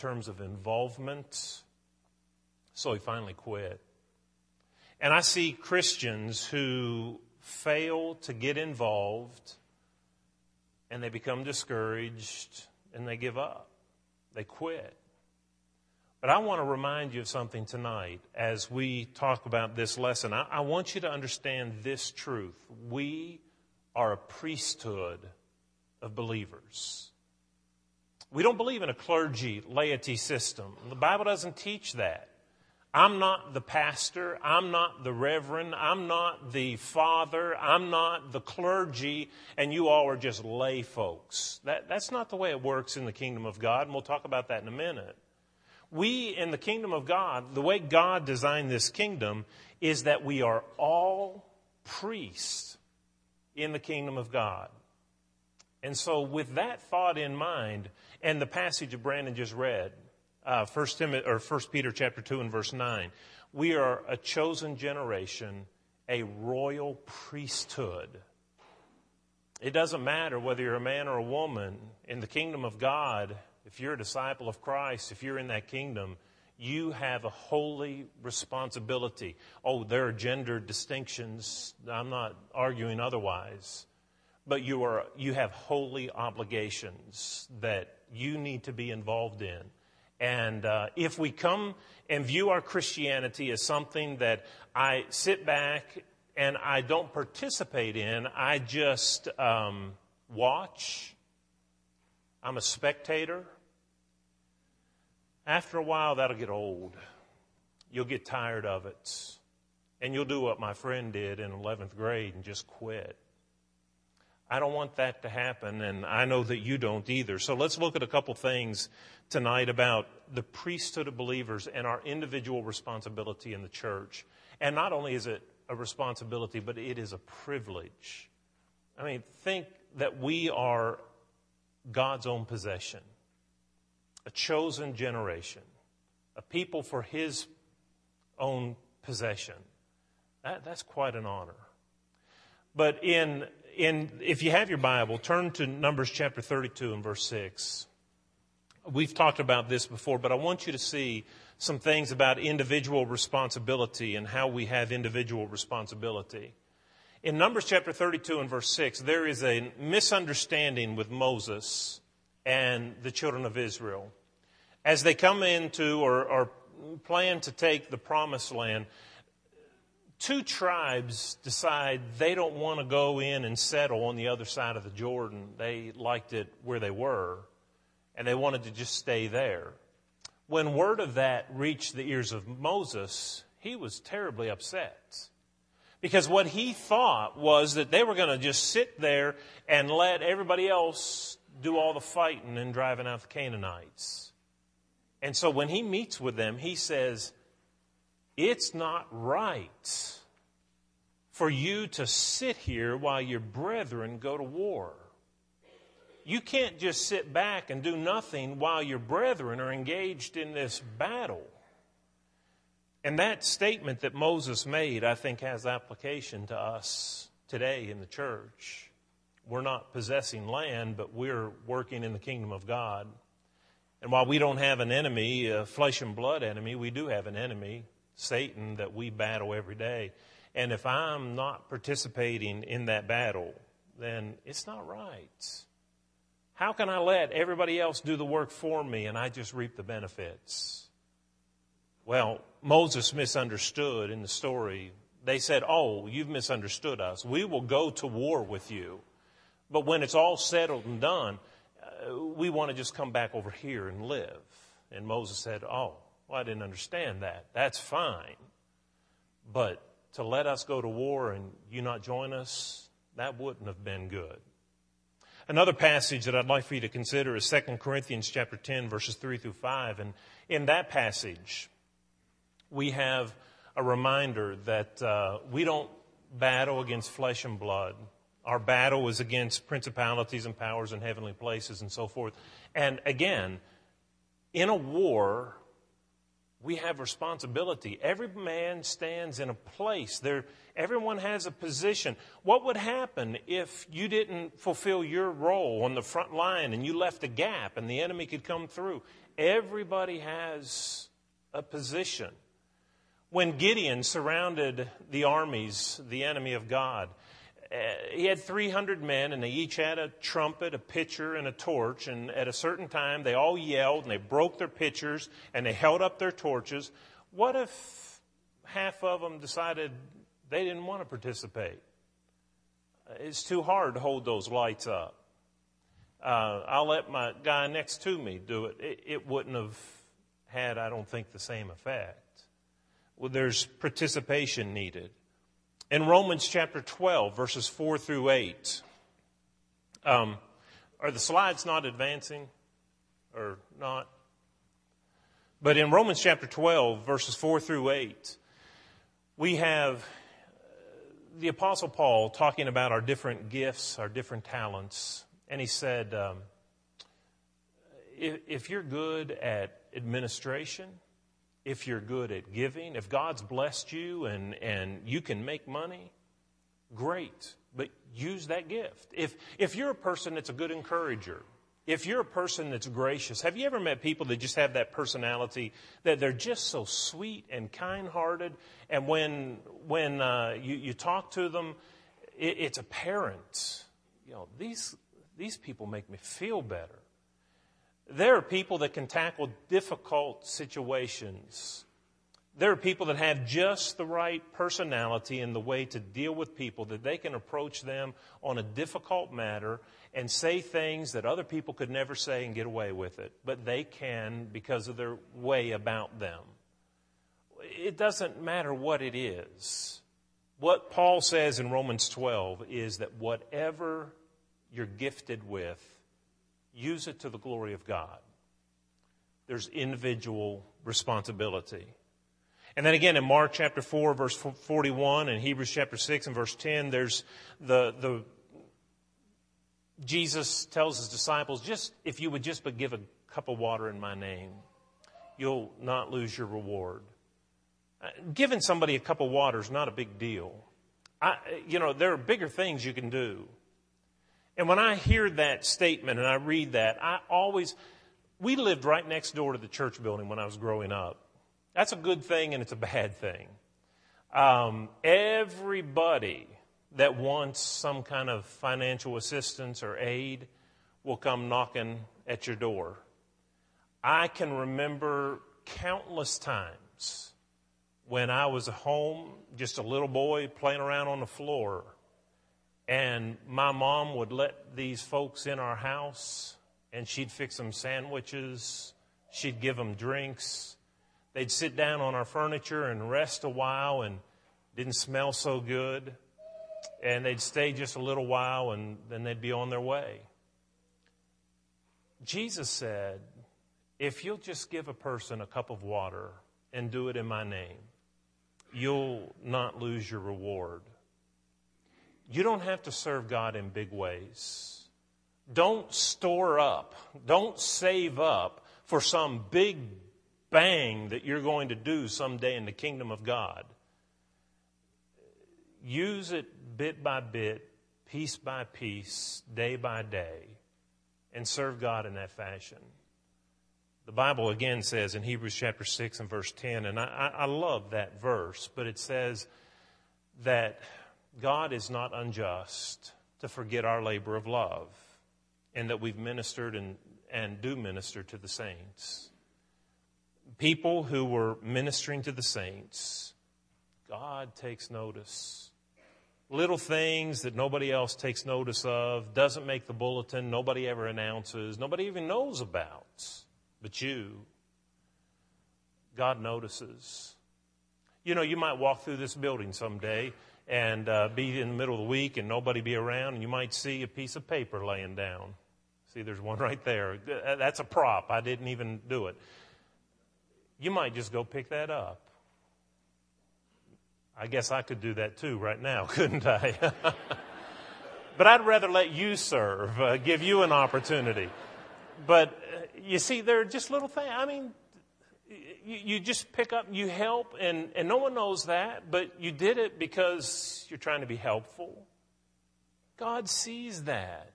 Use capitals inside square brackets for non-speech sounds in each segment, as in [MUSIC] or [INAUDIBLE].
terms of involvement. So he finally quit. And I see Christians who fail to get involved and they become discouraged and they give up. They quit. But I want to remind you of something tonight as we talk about this lesson. I, I, want you to understand this truth. We are a priesthood of believers. We don't believe in a clergy laity system. The Bible doesn't teach that. I'm not the pastor. I'm not the reverend. I'm not the father. I'm not the clergy. And you all are just lay folks. That, that's not the way it works in the kingdom of God. And we'll talk about that in a minute. We, in the kingdom of God, the way God designed this kingdom is that we are all priests in the kingdom of God. And so, with that thought in mind, and the passage that Brandon just read, uh, First Timothy or First Peter chapter two and verse nine, we are a chosen generation, a royal priesthood. It doesn't matter whether you're a man or a woman in the kingdom of God if you're a disciple of Christ, if you're in that kingdom, you have a holy responsibility. Oh, there are gender distinctions. I'm not arguing otherwise. But you, are, you have holy obligations that you need to be involved in. And uh, if we come and view our Christianity as something that I sit back and I don't participate in, I just um, watch, I'm a spectator, after a while, that'll get old. You'll get tired of it. And you'll do what my friend did in 11th grade and just quit. I don't want that to happen, and I know that you don't either. So let's look at a couple things tonight about the priesthood of believers and our individual responsibility in the church. And not only is it a responsibility, but it is a privilege. I mean, think that we are God's own possession a chosen generation, a people for his own possession. That, that's quite an honor. But in, in, if you have your Bible, turn to Numbers chapter 32 and verse 6. We've talked about this before, but I want you to see some things about individual responsibility and how we have individual responsibility. In Numbers chapter 32 and verse 6, there is a misunderstanding with Moses and the children of Israel. As they come into or, or plan to take the promised land, two tribes decide they don't want to go in and settle on the other side of the Jordan. They liked it where they were, and they wanted to just stay there. When word of that reached the ears of Moses, he was terribly upset. Because what he thought was that they were going to just sit there and let everybody else do all the fighting and driving out the Canaanites. And so when he meets with them, he says, It's not right for you to sit here while your brethren go to war. You can't just sit back and do nothing while your brethren are engaged in this battle. And that statement that Moses made, I think, has application to us today in the church. We're not possessing land, but we're working in the kingdom of God. And while we don't have an enemy, a flesh and blood enemy, we do have an enemy, Satan, that we battle every day. And if I'm not participating in that battle, then it's not right. How can I let everybody else do the work for me and I just reap the benefits? Well, Moses misunderstood in the story. They said, Oh, you've misunderstood us. We will go to war with you. But when it's all settled and done, uh, we want to just come back over here and live. And Moses said, Oh, well, I didn't understand that. That's fine. But to let us go to war and you not join us, that wouldn't have been good. Another passage that I'd like for you to consider is 2 Corinthians chapter 10 verses 3 through 5 and in that passage we have a reminder that uh, we don't battle against flesh and blood our battle is against principalities and powers in heavenly places and so forth. And again, in a war, we have responsibility. Every man stands in a place. There, everyone has a position. What would happen if you didn't fulfill your role on the front line and you left a gap and the enemy could come through? Everybody has a position. When Gideon surrounded the armies, the enemy of God, he had 300 men, and they each had a trumpet, a pitcher, and a torch. And at a certain time, they all yelled and they broke their pitchers and they held up their torches. What if half of them decided they didn't want to participate? It's too hard to hold those lights up. Uh, I'll let my guy next to me do it. it. It wouldn't have had, I don't think, the same effect. Well, there's participation needed. In Romans chapter 12, verses 4 through 8, um, are the slides not advancing or not? But in Romans chapter 12, verses 4 through 8, we have the Apostle Paul talking about our different gifts, our different talents. And he said, um, if, if you're good at administration, if you're good at giving, if God's blessed you and, and you can make money, great. But use that gift. If, if you're a person that's a good encourager, if you're a person that's gracious, have you ever met people that just have that personality that they're just so sweet and kind hearted? And when, when uh, you, you talk to them, it, it's apparent. You know, these, these people make me feel better. There are people that can tackle difficult situations. There are people that have just the right personality and the way to deal with people that they can approach them on a difficult matter and say things that other people could never say and get away with it, but they can because of their way about them. It doesn't matter what it is. What Paul says in Romans 12 is that whatever you're gifted with, use it to the glory of God. There's individual responsibility. And then again in Mark chapter 4, verse 41, and Hebrews chapter 6 and verse 10, there's the, the Jesus tells his disciples, just if you would just but give a cup of water in my name, you'll not lose your reward. Uh, giving somebody a cup of water is not a big deal. I, you know, there are bigger things you can do. And when I hear that statement and I read that, I always, we lived right next door to the church building when I was growing up. That's a good thing and it's a bad thing. Um, everybody that wants some kind of financial assistance or aid will come knocking at your door. I can remember countless times when I was at home, just a little boy playing around on the floor and my mom would let these folks in our house, and she'd fix them sandwiches. She'd give them drinks. They'd sit down on our furniture and rest a while and didn't smell so good. And they'd stay just a little while and then they'd be on their way. Jesus said, if you'll just give a person a cup of water and do it in my name, you'll not lose your reward. You don't have to serve God in big ways. Don't store up, don't save up for some big bang that you're going to do someday in the kingdom of God. Use it bit by bit, piece by piece, day by day, and serve God in that fashion. The Bible again says in Hebrews chapter 6 and verse 10, and I, I love that verse, but it says that God is not unjust to forget our labor of love and that we've ministered and, and do minister to the saints. People who were ministering to the saints, God takes notice. Little things that nobody else takes notice of, doesn't make the bulletin, nobody ever announces, nobody even knows about, but you. God notices. You know, you might walk through this building someday and uh, be in the middle of the week and nobody be around, and you might see a piece of paper laying down. See, there's one [LAUGHS] right there. That's a prop. I didn't even do it. You might just go pick that up. I guess I could do that too right now, [LAUGHS] couldn't I? [LAUGHS] but I'd rather let you serve, uh, give you an opportunity. But uh, you see, there are just little things. I mean, you just pick up, you help, and, and no one knows that, but you did it because you're trying to be helpful. God sees that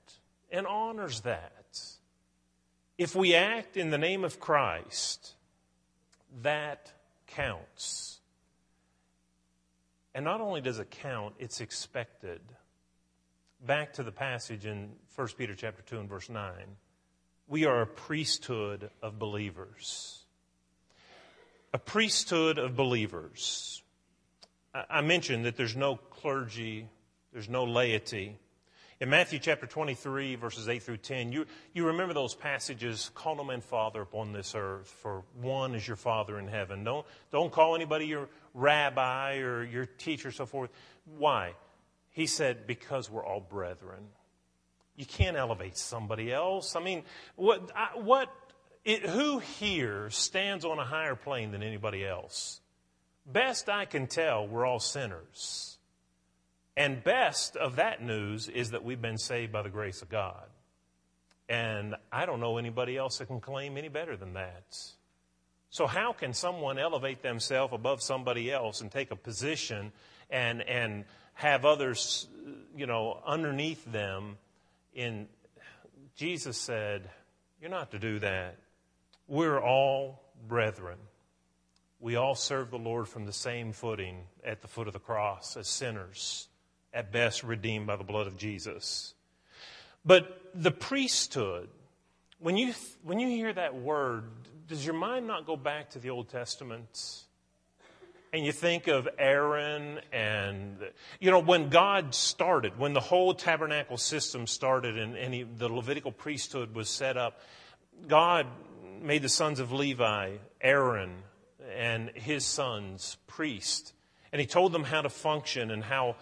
and honors that. If we act in the name of Christ, that counts. And not only does it count, it's expected. Back to the passage in 1 Peter chapter 2 and verse 9. We are a priesthood of believers. A priesthood of believers. I mentioned that there's no clergy, there's no laity. In Matthew chapter 23, verses 8 through 10, you, you remember those passages, call no man father upon this earth, for one is your father in heaven. Don't, don't call anybody your rabbi or your teacher, so forth. Why? He said, because we're all brethren. You can't elevate somebody else. I mean, what, I, what, it, who here stands on a higher plane than anybody else? Best I can tell, we're all sinners. And best of that news is that we've been saved by the grace of God. And I don't know anybody else that can claim any better than that. So how can someone elevate themselves above somebody else and take a position and and have others, you know, underneath them in Jesus said, you're not to do that. We're all brethren. We all serve the Lord from the same footing at the foot of the cross as sinners at best redeemed by the blood of Jesus. But the priesthood, when you, when you hear that word, does your mind not go back to the Old Testament? And you think of Aaron and, you know, when God started, when the whole tabernacle system started and, and he, the Levitical priesthood was set up, God made the sons of Levi, Aaron, and his sons priests. And he told them how to function and how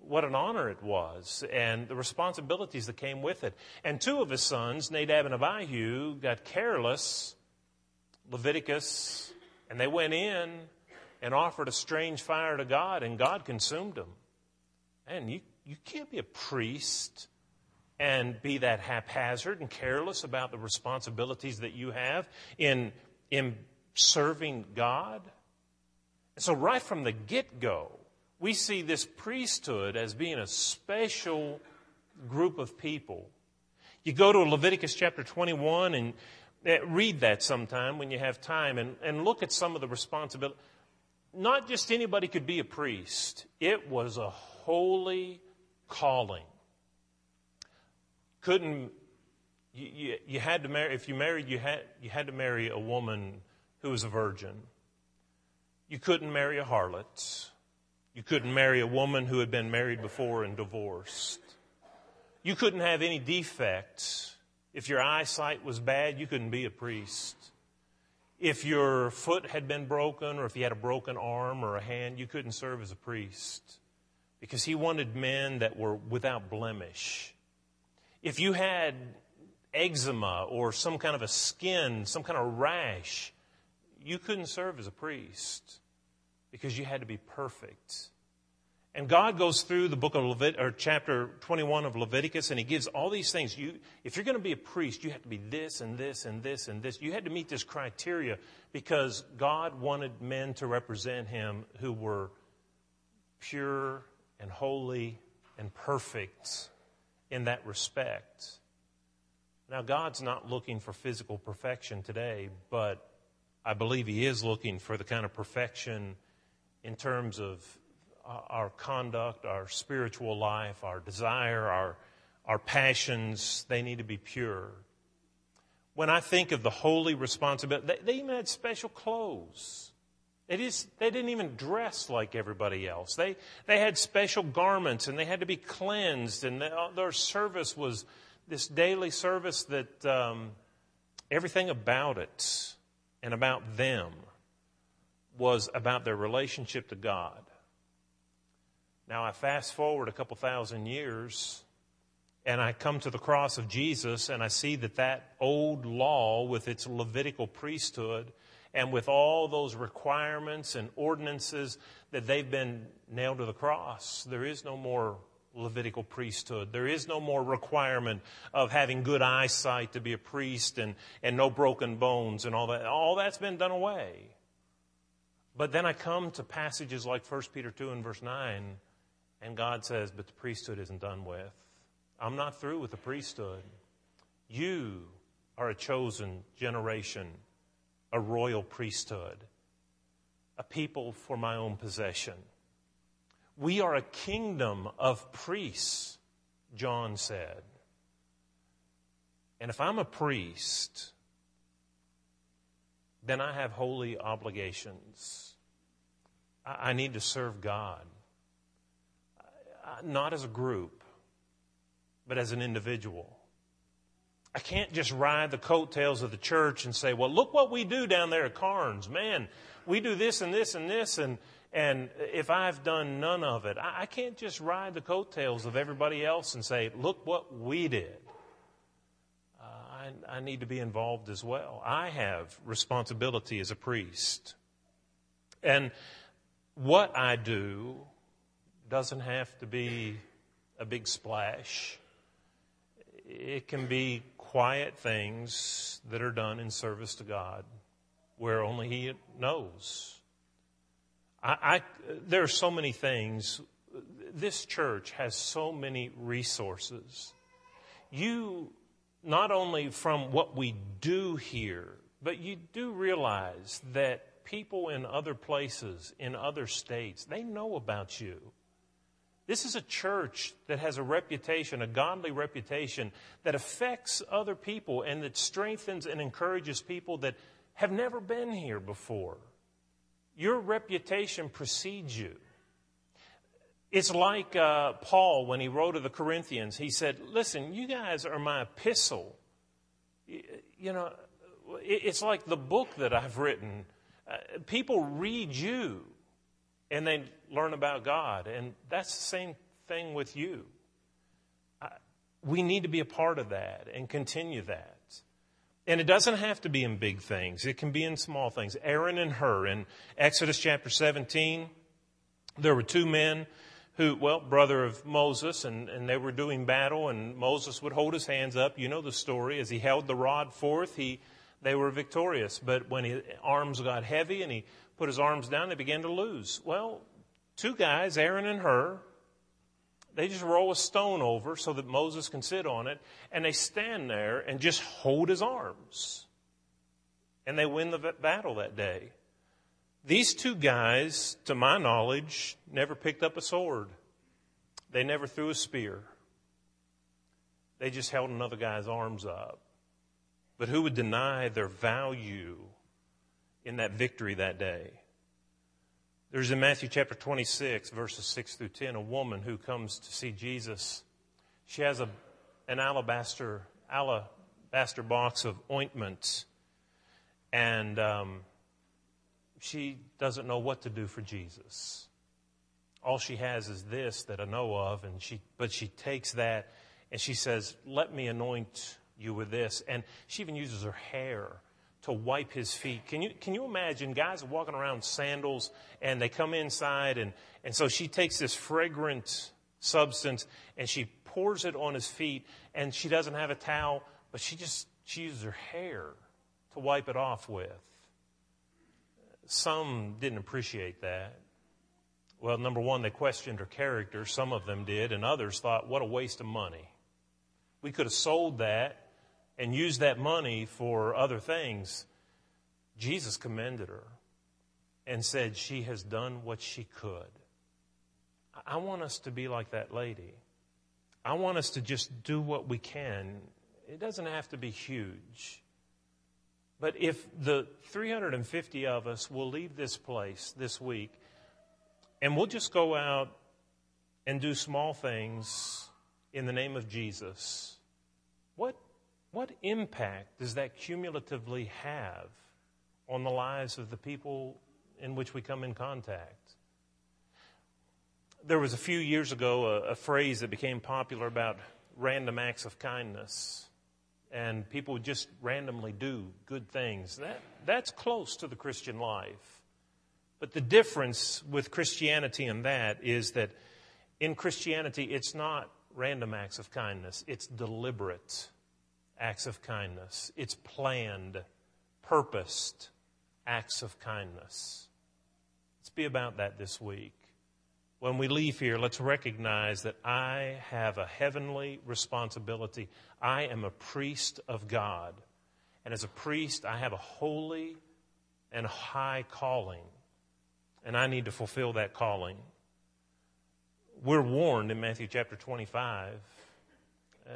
what an honor it was and the responsibilities that came with it. And two of his sons, Nadab and Abihu, got careless, Leviticus, and they went in and offered a strange fire to God, and God consumed them. And you, you can't be a priest and be that haphazard and careless about the responsibilities that you have in, in serving God. So, right from the get go, we see this priesthood as being a special group of people. You go to Leviticus chapter 21 and eh, read that sometime when you have time and, and look at some of the responsibility. Not just anybody could be a priest, it was a holy calling. Couldn't, you, you, you had to marry, if you married, you had, you had to marry a woman who was a virgin. You couldn't marry a harlot. You couldn't marry a woman who had been married before and divorced. You couldn't have any defects. If your eyesight was bad, you couldn't be a priest. If your foot had been broken or if you had a broken arm or a hand, you couldn't serve as a priest because he wanted men that were without blemish. If you had eczema or some kind of a skin, some kind of rash, you couldn't serve as a priest because you had to be perfect. And God goes through the book of Levit- or chapter 21 of Leviticus and he gives all these things. You, if you're going to be a priest, you have to be this and this and this and this. You had to meet this criteria because God wanted men to represent him who were pure and holy and perfect in that respect. Now, God's not looking for physical perfection today, but I believe He is looking for the kind of perfection in terms of uh, our conduct, our spiritual life, our desire, our, our passions, they need to be pure. When I think of the holy responsibility, they, they even had special clothes. They, they didn't even dress like everybody else. They, they had special garments and they had to be cleansed, and they, uh, their service was this daily service that um, everything about it and about them was about their relationship to God. Now, I fast forward a couple thousand years and I come to the cross of Jesus and I see that that old law with its Levitical priesthood and with all those requirements and ordinances that they've been nailed to the cross, there is no more Levitical priesthood. There is no more requirement of having good eyesight to be a priest and, and no broken bones and all that. All that's been done away. But then I come to passages like 1 Peter 2 and verse 9, and God says, But the priesthood isn't done with. I'm not through with the priesthood. You are a chosen generation, a royal priesthood, a people for my own possession. We are a kingdom of priests, John said. And if I'm a priest, then I have holy obligations. I, need to serve God, uh, not as a group, but as an individual. I can't just ride the coattails of the church and say, well, look what we do down there at Carnes. Man, we do this and this and this, and, and if I've done none of it, I, I can't just ride the coattails of everybody else and say, look what we did. Uh, I, I need to be involved as well. I have responsibility as a priest. And what I do doesn't have to be a big splash. It can be quiet things that are done in service to God where only He knows. I, I, there are so many things. This church has so many resources. You not only from what we do here, but you do realize that people in other places, in other states, they know about you. This is a church that has a reputation, a godly reputation, that affects other people and that strengthens and encourages people that have never been here before. Your reputation precedes you. It's like uh, Paul when he wrote to the Corinthians. He said, Listen, you guys are my epistle. You know, it's like the book that I've written. Uh, people read you and they learn about God. And that's the same thing with you. we need to be a part of that and continue that. And it doesn't have to be in big things, it can be in small things. Aaron and Hur in Exodus chapter 17, there were two men who, well, brother of Moses, and, and they were doing battle, and Moses would hold his hands up. You know the story. As he held the rod forth, he, they were victorious. But when his arms got heavy and he put his arms down, they began to lose. Well, two guys, Aaron and Hur, they just roll a stone over so that Moses can sit on it, and they stand there and just hold his arms. And they win the battle that day. These two guys, to my knowledge, never picked up a sword. They never threw a spear. They just held another guy's arms up. But who would deny their value in that victory that day? There's in Matthew chapter 26, verses 6 through 10, a woman who comes to see Jesus. She has a, an alabaster, alabaster box of ointment. And um, she doesn't know what to do for Jesus. All she has is this that I know of, and she, but she takes that and she says, Let me anoint you with this. And she even uses her hair to wipe his feet. Can you, can you imagine guys walking around sandals and they come inside and, and so she takes this fragrant substance and she pours it on his feet and she doesn't have a towel, but she just, she uses her hair to wipe it off with. Some didn't appreciate that. Well, number one, they questioned her character. Some of them did, and others thought, what a waste of money. We could have sold that and used that money for other things. Jesus commended her and said she has done what she could. I want us to be like that lady. I want us to just do what we can. It doesn't have to be huge. But if the 350 of us will leave this place this week and we'll just go out and do small things in the name of Jesus, what, what impact does that cumulatively have on the lives of the people in which we come in contact? There was a few years ago a, a phrase that became popular about random acts of kindness and people just randomly do good things. That, that's close to the Christian life. But the difference with Christianity and that is that in Christianity, it's not random acts of kindness, it's deliberate acts of kindness, it's planned, purposed acts of kindness. Let's be about that this week when we leave here, let's recognize that I have a heavenly responsibility. I am a priest of God. And as a priest, I have a holy and high calling. And I need to fulfill that calling. We're warned in Matthew chapter 25 uh,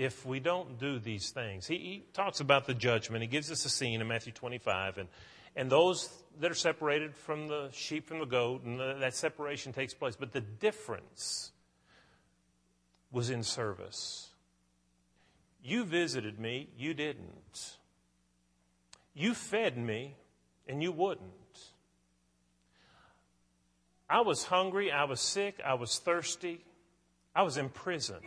if we don't do these things. He, he, talks about the judgment. He gives us a scene in Matthew 25, and, and those that are separated from the sheep from the goat, and the, that separation takes place. But the difference was in service. You visited me, you didn't. You fed me, and you wouldn't. I was hungry, I was sick, I was thirsty, I was in prison.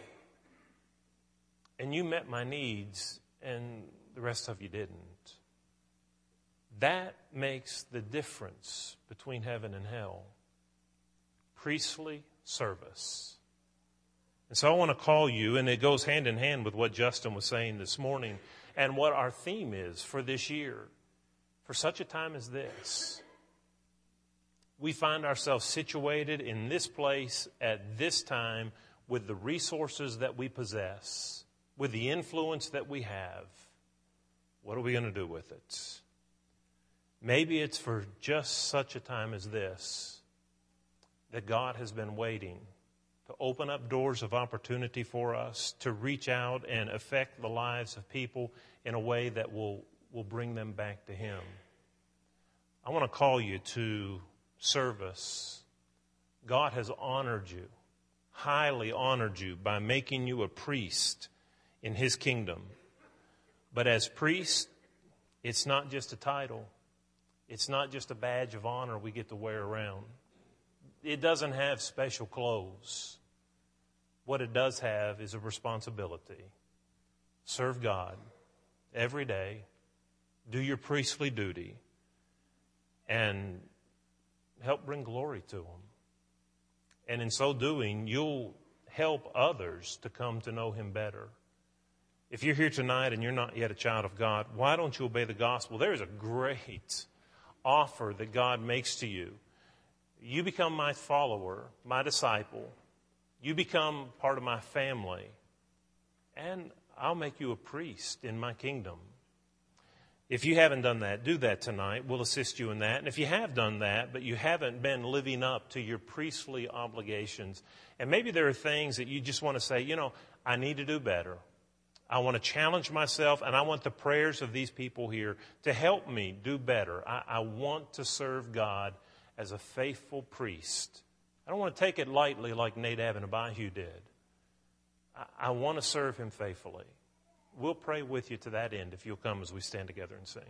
And you met my needs, and the rest of you didn't. That makes the difference between heaven and hell. Priestly service. And so I want to call you, and it goes hand in hand with what Justin was saying this morning and what our theme is for this year. For such a time as this, we find ourselves situated in this place at this time with the resources that we possess, with the influence that we have. What are we going to do with it? Maybe it's for just such a time as this that God has been waiting to open up doors of opportunity for us, to reach out and affect the lives of people in a way that will, will bring them back to Him. I want to call you to service. God has honored you, highly honored you, by making you a priest in His kingdom. But as priest, it's not just a title. It's not just a badge of honor we get to wear around. It doesn't have special clothes. What it does have is a responsibility. Serve God every day, do your priestly duty, and help bring glory to Him. And in so doing, you'll help others to come to know Him better. If you're here tonight and you're not yet a child of God, why don't you obey the gospel? There is a great offer that God makes to you. You become my follower, my disciple. You become part of my family. And I'll make you a priest in my kingdom. If you haven't done that, do that tonight. We'll assist you in that. And if you have done that, but you haven't been living up to your priestly obligations, and maybe there are things that you just want to say, you know, I need to do better. I want to challenge myself, and I want the prayers of these people here to help me do better. I, I want to serve God as a faithful priest. I don't want to take it lightly like Nadab and Abihu did. I, I want to serve him faithfully. We'll pray with you to that end if you'll come as we stand together and sing.